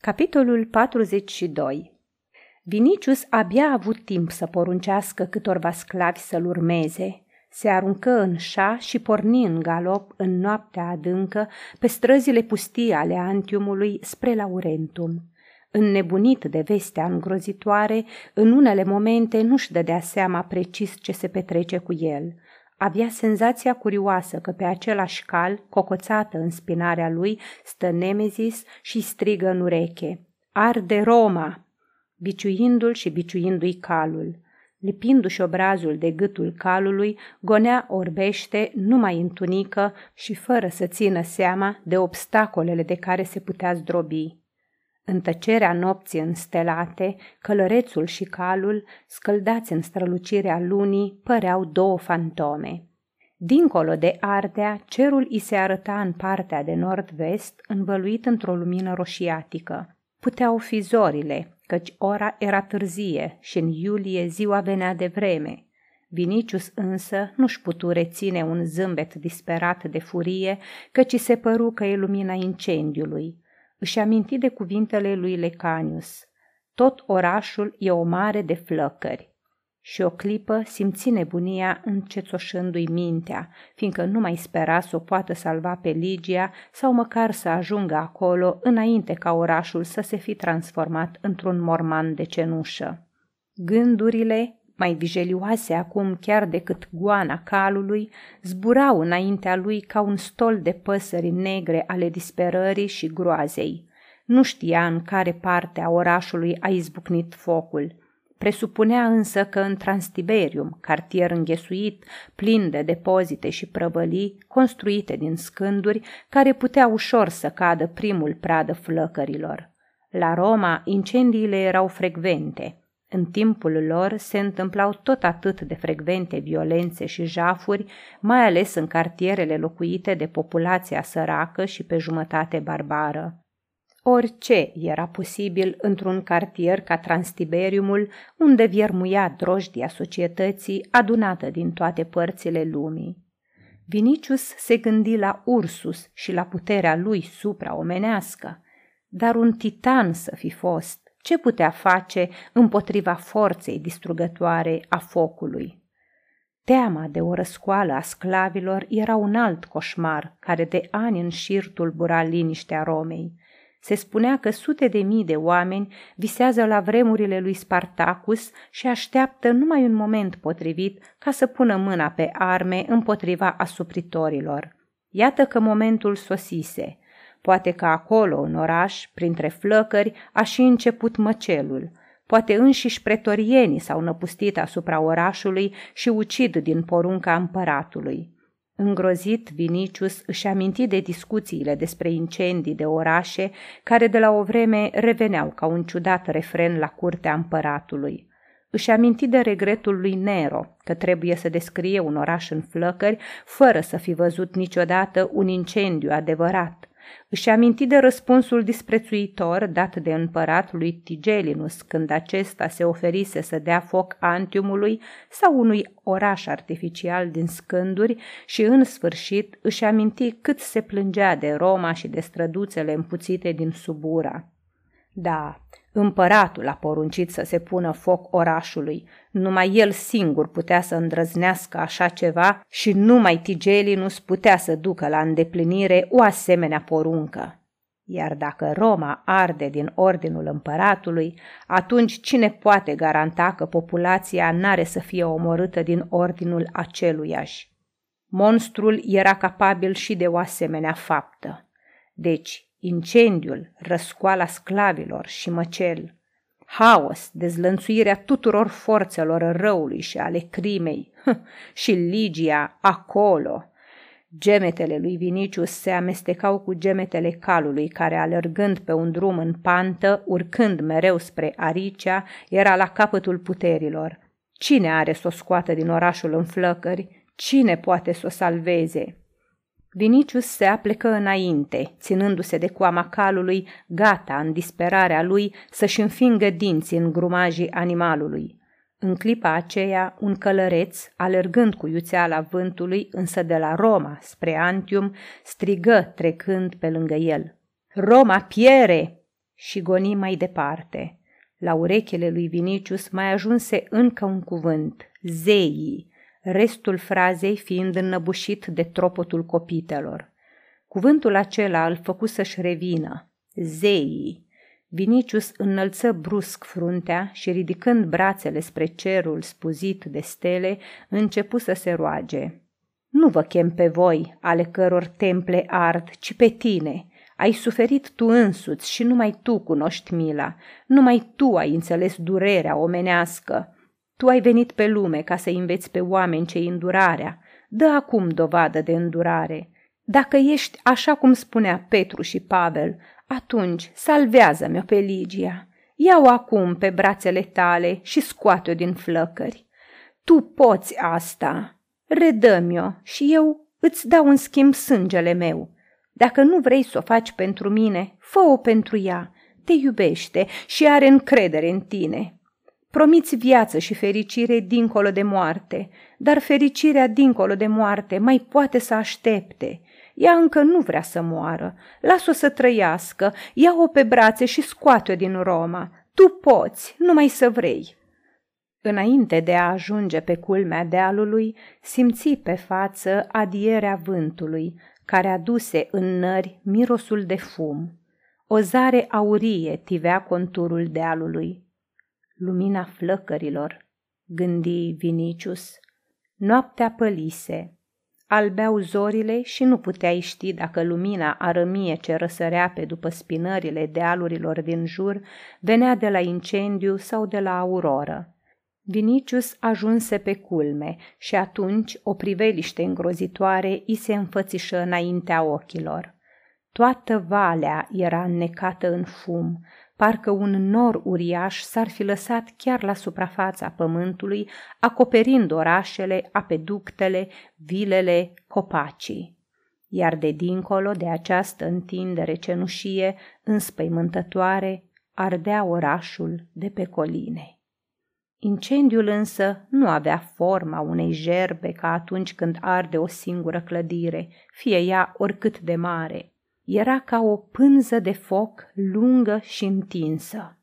Capitolul 42 Vinicius abia a avut timp să poruncească câtorva sclavi să-l urmeze. Se aruncă în șa și porni în galop în noaptea adâncă pe străzile pustii ale Antiumului spre Laurentum. Înnebunit de vestea îngrozitoare, în unele momente nu-și dădea seama precis ce se petrece cu el – avea senzația curioasă că pe același cal, cocoțată în spinarea lui, stă Nemezis și strigă în ureche. Arde Roma! Biciuindu-l și biciuindu-i calul. Lipindu-și obrazul de gâtul calului, gonea orbește, numai în tunică și fără să țină seama de obstacolele de care se putea zdrobi. În tăcerea nopții înstelate, călărețul și calul, scăldați în strălucirea lunii, păreau două fantome. Dincolo de Ardea, cerul i se arăta în partea de nord-vest, învăluit într-o lumină roșiatică. Puteau fi zorile, căci ora era târzie și în iulie ziua venea de vreme. Vinicius însă nu-și putu reține un zâmbet disperat de furie, căci se păru că e lumina incendiului – își aminti de cuvintele lui Lecanius. Tot orașul e o mare de flăcări. Și o clipă simți nebunia încețoșându-i mintea, fiindcă nu mai spera să o poată salva pe Ligia sau măcar să ajungă acolo înainte ca orașul să se fi transformat într-un morman de cenușă. Gândurile mai vijelioase acum chiar decât goana calului, zburau înaintea lui ca un stol de păsări negre ale disperării și groazei. Nu știa în care parte a orașului a izbucnit focul. Presupunea însă că în Transtiberium, cartier înghesuit, plin de depozite și prăvălii, construite din scânduri, care putea ușor să cadă primul pradă flăcărilor. La Roma, incendiile erau frecvente – în timpul lor se întâmplau tot atât de frecvente violențe și jafuri, mai ales în cartierele locuite de populația săracă și pe jumătate barbară. Orice era posibil într-un cartier ca Transtiberiumul, unde viermuia drojdia societății adunată din toate părțile lumii. Vinicius se gândi la Ursus și la puterea lui supraomenească, dar un titan să fi fost, ce putea face împotriva forței distrugătoare a focului. Teama de o răscoală a sclavilor era un alt coșmar care de ani în șir tulbura liniștea Romei. Se spunea că sute de mii de oameni visează la vremurile lui Spartacus și așteaptă numai un moment potrivit ca să pună mâna pe arme împotriva asupritorilor. Iată că momentul sosise – Poate că acolo, în oraș, printre flăcări, a și început măcelul. Poate înșiși pretorienii s-au năpustit asupra orașului și ucid din porunca împăratului. Îngrozit, Vinicius își aminti de discuțiile despre incendii de orașe, care de la o vreme reveneau ca un ciudat refren la curtea împăratului. Își aminti de regretul lui Nero, că trebuie să descrie un oraș în flăcări, fără să fi văzut niciodată un incendiu adevărat. Își aminti de răspunsul disprețuitor dat de împărat lui Tigelinus când acesta se oferise să dea foc Antiumului sau unui oraș artificial din scânduri și în sfârșit își aminti cât se plângea de Roma și de străduțele împuțite din Subura. Da, împăratul a poruncit să se pună foc orașului. Numai el singur putea să îndrăznească așa ceva și numai Tigelinus putea să ducă la îndeplinire o asemenea poruncă. Iar dacă Roma arde din ordinul împăratului, atunci cine poate garanta că populația n-are să fie omorâtă din ordinul aceluiași? Monstrul era capabil și de o asemenea faptă. Deci, incendiul, răscoala sclavilor și măcel, haos, dezlănțuirea tuturor forțelor răului și ale crimei, și Ligia acolo. Gemetele lui Vinicius se amestecau cu gemetele calului, care, alergând pe un drum în pantă, urcând mereu spre Aricea, era la capătul puterilor. Cine are să o scoată din orașul în flăcări? Cine poate să o salveze? Vinicius se aplecă înainte, ținându-se de coama calului, gata, în disperarea lui, să-și înfingă dinții în grumajii animalului. În clipa aceea, un călăreț, alergând cu iuțeala vântului, însă de la Roma spre Antium, strigă trecând pe lângă el. Roma piere! și goni mai departe. La urechile lui Vinicius mai ajunse încă un cuvânt, zeii, restul frazei fiind înnăbușit de tropotul copitelor. Cuvântul acela îl făcu să-și revină, zeii. Vinicius înălță brusc fruntea și ridicând brațele spre cerul spuzit de stele, începu să se roage. Nu vă chem pe voi, ale căror temple ard, ci pe tine. Ai suferit tu însuți și numai tu cunoști mila, numai tu ai înțeles durerea omenească. Tu ai venit pe lume ca să înveți pe oameni ce îndurarea. Dă acum dovadă de îndurare. Dacă ești așa cum spunea Petru și Pavel, atunci salvează-mi-o pe Ligia. Ia-o acum pe brațele tale și scoate-o din flăcări. Tu poți asta. Redă-mi-o și eu îți dau în schimb sângele meu. Dacă nu vrei să o faci pentru mine, fă-o pentru ea. Te iubește și are încredere în tine. Promiți viață și fericire dincolo de moarte, dar fericirea dincolo de moarte mai poate să aștepte. Ea încă nu vrea să moară. Las-o să trăiască, ia-o pe brațe și scoate-o din Roma. Tu poți, numai să vrei. Înainte de a ajunge pe culmea dealului, simți pe față adierea vântului, care aduse în nări mirosul de fum. O zare aurie tivea conturul dealului. Lumina flăcărilor, gândi Vinicius. Noaptea pălise, albeau zorile și nu puteai ști dacă lumina arămie ce răsărea pe după spinările dealurilor din jur venea de la incendiu sau de la auroră. Vinicius ajunse pe culme și atunci o priveliște îngrozitoare i se înfățișă înaintea ochilor. Toată valea era înnecată în fum, parcă un nor uriaș s-ar fi lăsat chiar la suprafața pământului, acoperind orașele, apeductele, vilele, copacii. Iar de dincolo de această întindere cenușie, înspăimântătoare, ardea orașul de pe coline. Incendiul însă nu avea forma unei gerbe ca atunci când arde o singură clădire, fie ea oricât de mare. Era ca o pânză de foc lungă și întinsă.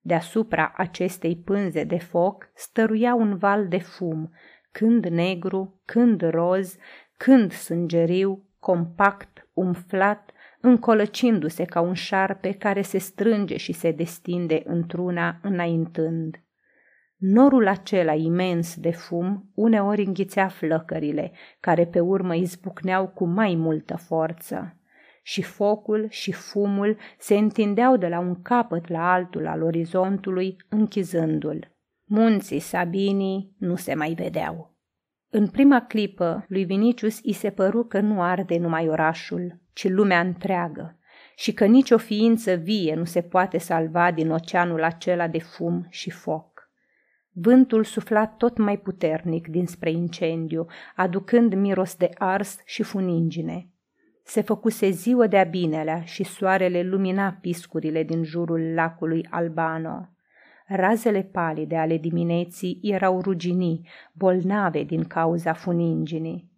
Deasupra acestei pânze de foc stăruia un val de fum, când negru, când roz, când sângeriu, compact, umflat, încolăcindu-se ca un șarpe care se strânge și se destinde într-una înaintând. Norul acela imens de fum uneori înghițea flăcările, care pe urmă izbucneau cu mai multă forță. Și focul și fumul se întindeau de la un capăt la altul al orizontului, închizându-l. Munții Sabinii nu se mai vedeau. În prima clipă, lui Vinicius i se păru că nu arde numai orașul, ci lumea întreagă, și că nicio ființă vie nu se poate salva din oceanul acela de fum și foc. Vântul sufla tot mai puternic dinspre incendiu, aducând miros de ars și funingine. Se făcuse ziua de-a binelea și soarele lumina piscurile din jurul lacului Albano. Razele palide ale dimineții erau ruginii, bolnave din cauza funinginii.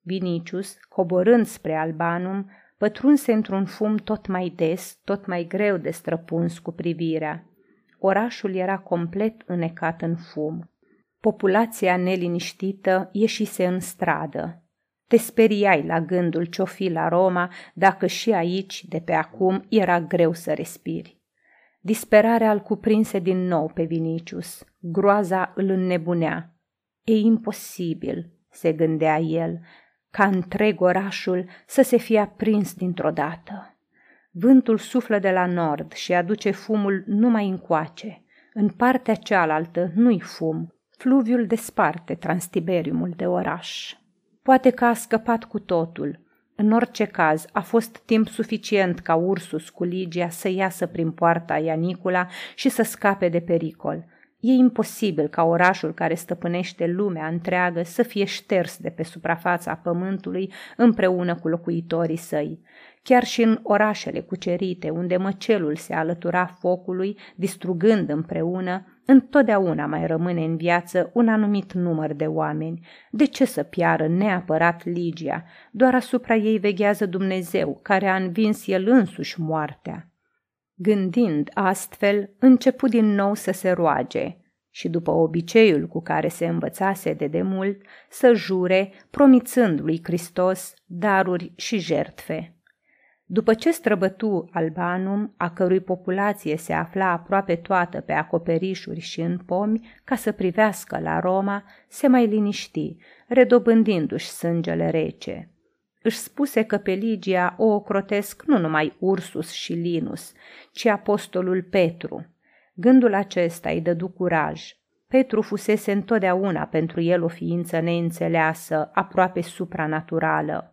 Vinicius, coborând spre Albanum, pătrunse într-un fum tot mai des, tot mai greu de străpuns cu privirea. Orașul era complet înecat în fum. Populația neliniștită ieșise în stradă. Te speriai la gândul ce-o fi la Roma dacă și aici, de pe acum, era greu să respiri. Disperarea îl cuprinse din nou pe Vinicius. Groaza îl înnebunea. E imposibil, se gândea el, ca întreg orașul să se fie aprins dintr-o dată. Vântul suflă de la nord și aduce fumul numai încoace. În partea cealaltă nu-i fum. Fluviul desparte Transtiberiumul de oraș. Poate că a scăpat cu totul. În orice caz, a fost timp suficient ca Ursus cu Ligia să iasă prin poarta Ianicula și să scape de pericol. E imposibil ca orașul care stăpânește lumea întreagă să fie șters de pe suprafața pământului împreună cu locuitorii săi. Chiar și în orașele cucerite, unde măcelul se alătura focului, distrugând împreună, întotdeauna mai rămâne în viață un anumit număr de oameni. De ce să piară neapărat Ligia? Doar asupra ei veghează Dumnezeu, care a învins el însuși moartea. Gândind astfel, începu din nou să se roage și după obiceiul cu care se învățase de demult, să jure, promițând lui Hristos daruri și jertfe. După ce străbătu Albanum, a cărui populație se afla aproape toată pe acoperișuri și în pomi, ca să privească la Roma, se mai liniști, redobândindu-și sângele rece. Își spuse că pe Ligia o ocrotesc nu numai Ursus și Linus, ci apostolul Petru. Gândul acesta îi dădu curaj. Petru fusese întotdeauna pentru el o ființă neînțeleasă, aproape supranaturală.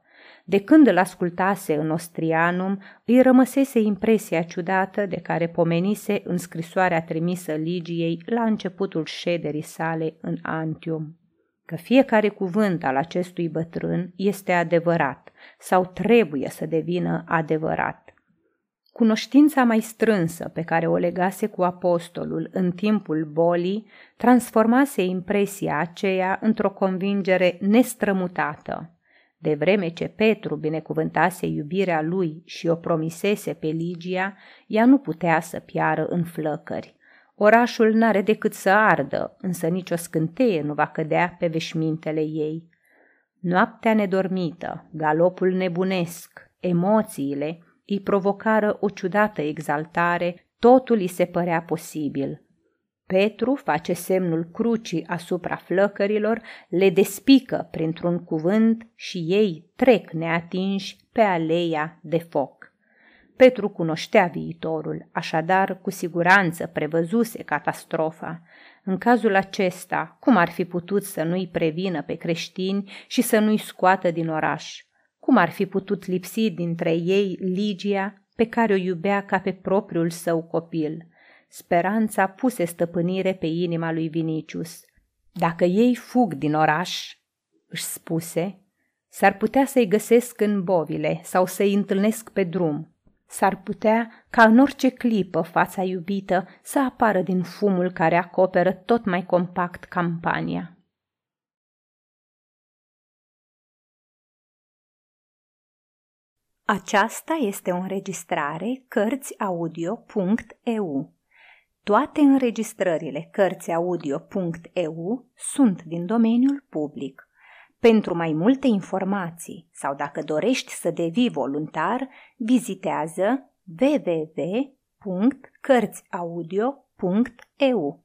De când îl ascultase în Ostrianum, îi rămăsese impresia ciudată de care pomenise în scrisoarea trimisă Ligiei la începutul șederii sale în Antium. Că fiecare cuvânt al acestui bătrân este adevărat sau trebuie să devină adevărat. Cunoștința mai strânsă pe care o legase cu apostolul în timpul bolii transformase impresia aceea într-o convingere nestrămutată. De vreme ce Petru binecuvântase iubirea lui și o promisese pe Ligia, ea nu putea să piară în flăcări. Orașul n-are decât să ardă, însă nicio scânteie nu va cădea pe veșmintele ei. Noaptea nedormită, galopul nebunesc, emoțiile îi provocară o ciudată exaltare, totul îi se părea posibil – Petru face semnul crucii asupra flăcărilor, le despică printr-un cuvânt și ei trec neatinși pe aleia de foc. Petru cunoștea viitorul, așadar cu siguranță prevăzuse catastrofa. În cazul acesta, cum ar fi putut să nu-i prevină pe creștini și să nu-i scoată din oraș? Cum ar fi putut lipsi dintre ei Ligia, pe care o iubea ca pe propriul său copil? Speranța puse stăpânire pe inima lui Vinicius. Dacă ei fug din oraș, își spuse, s-ar putea să-i găsesc în bovile sau să-i întâlnesc pe drum. S-ar putea ca în orice clipă fața iubită să apară din fumul care acoperă tot mai compact campania. Aceasta este o înregistrare Cărțiaudio.eu. Toate înregistrările Cărțiaudio.eu sunt din domeniul public. Pentru mai multe informații sau dacă dorești să devii voluntar, vizitează www.cărțiaudio.eu.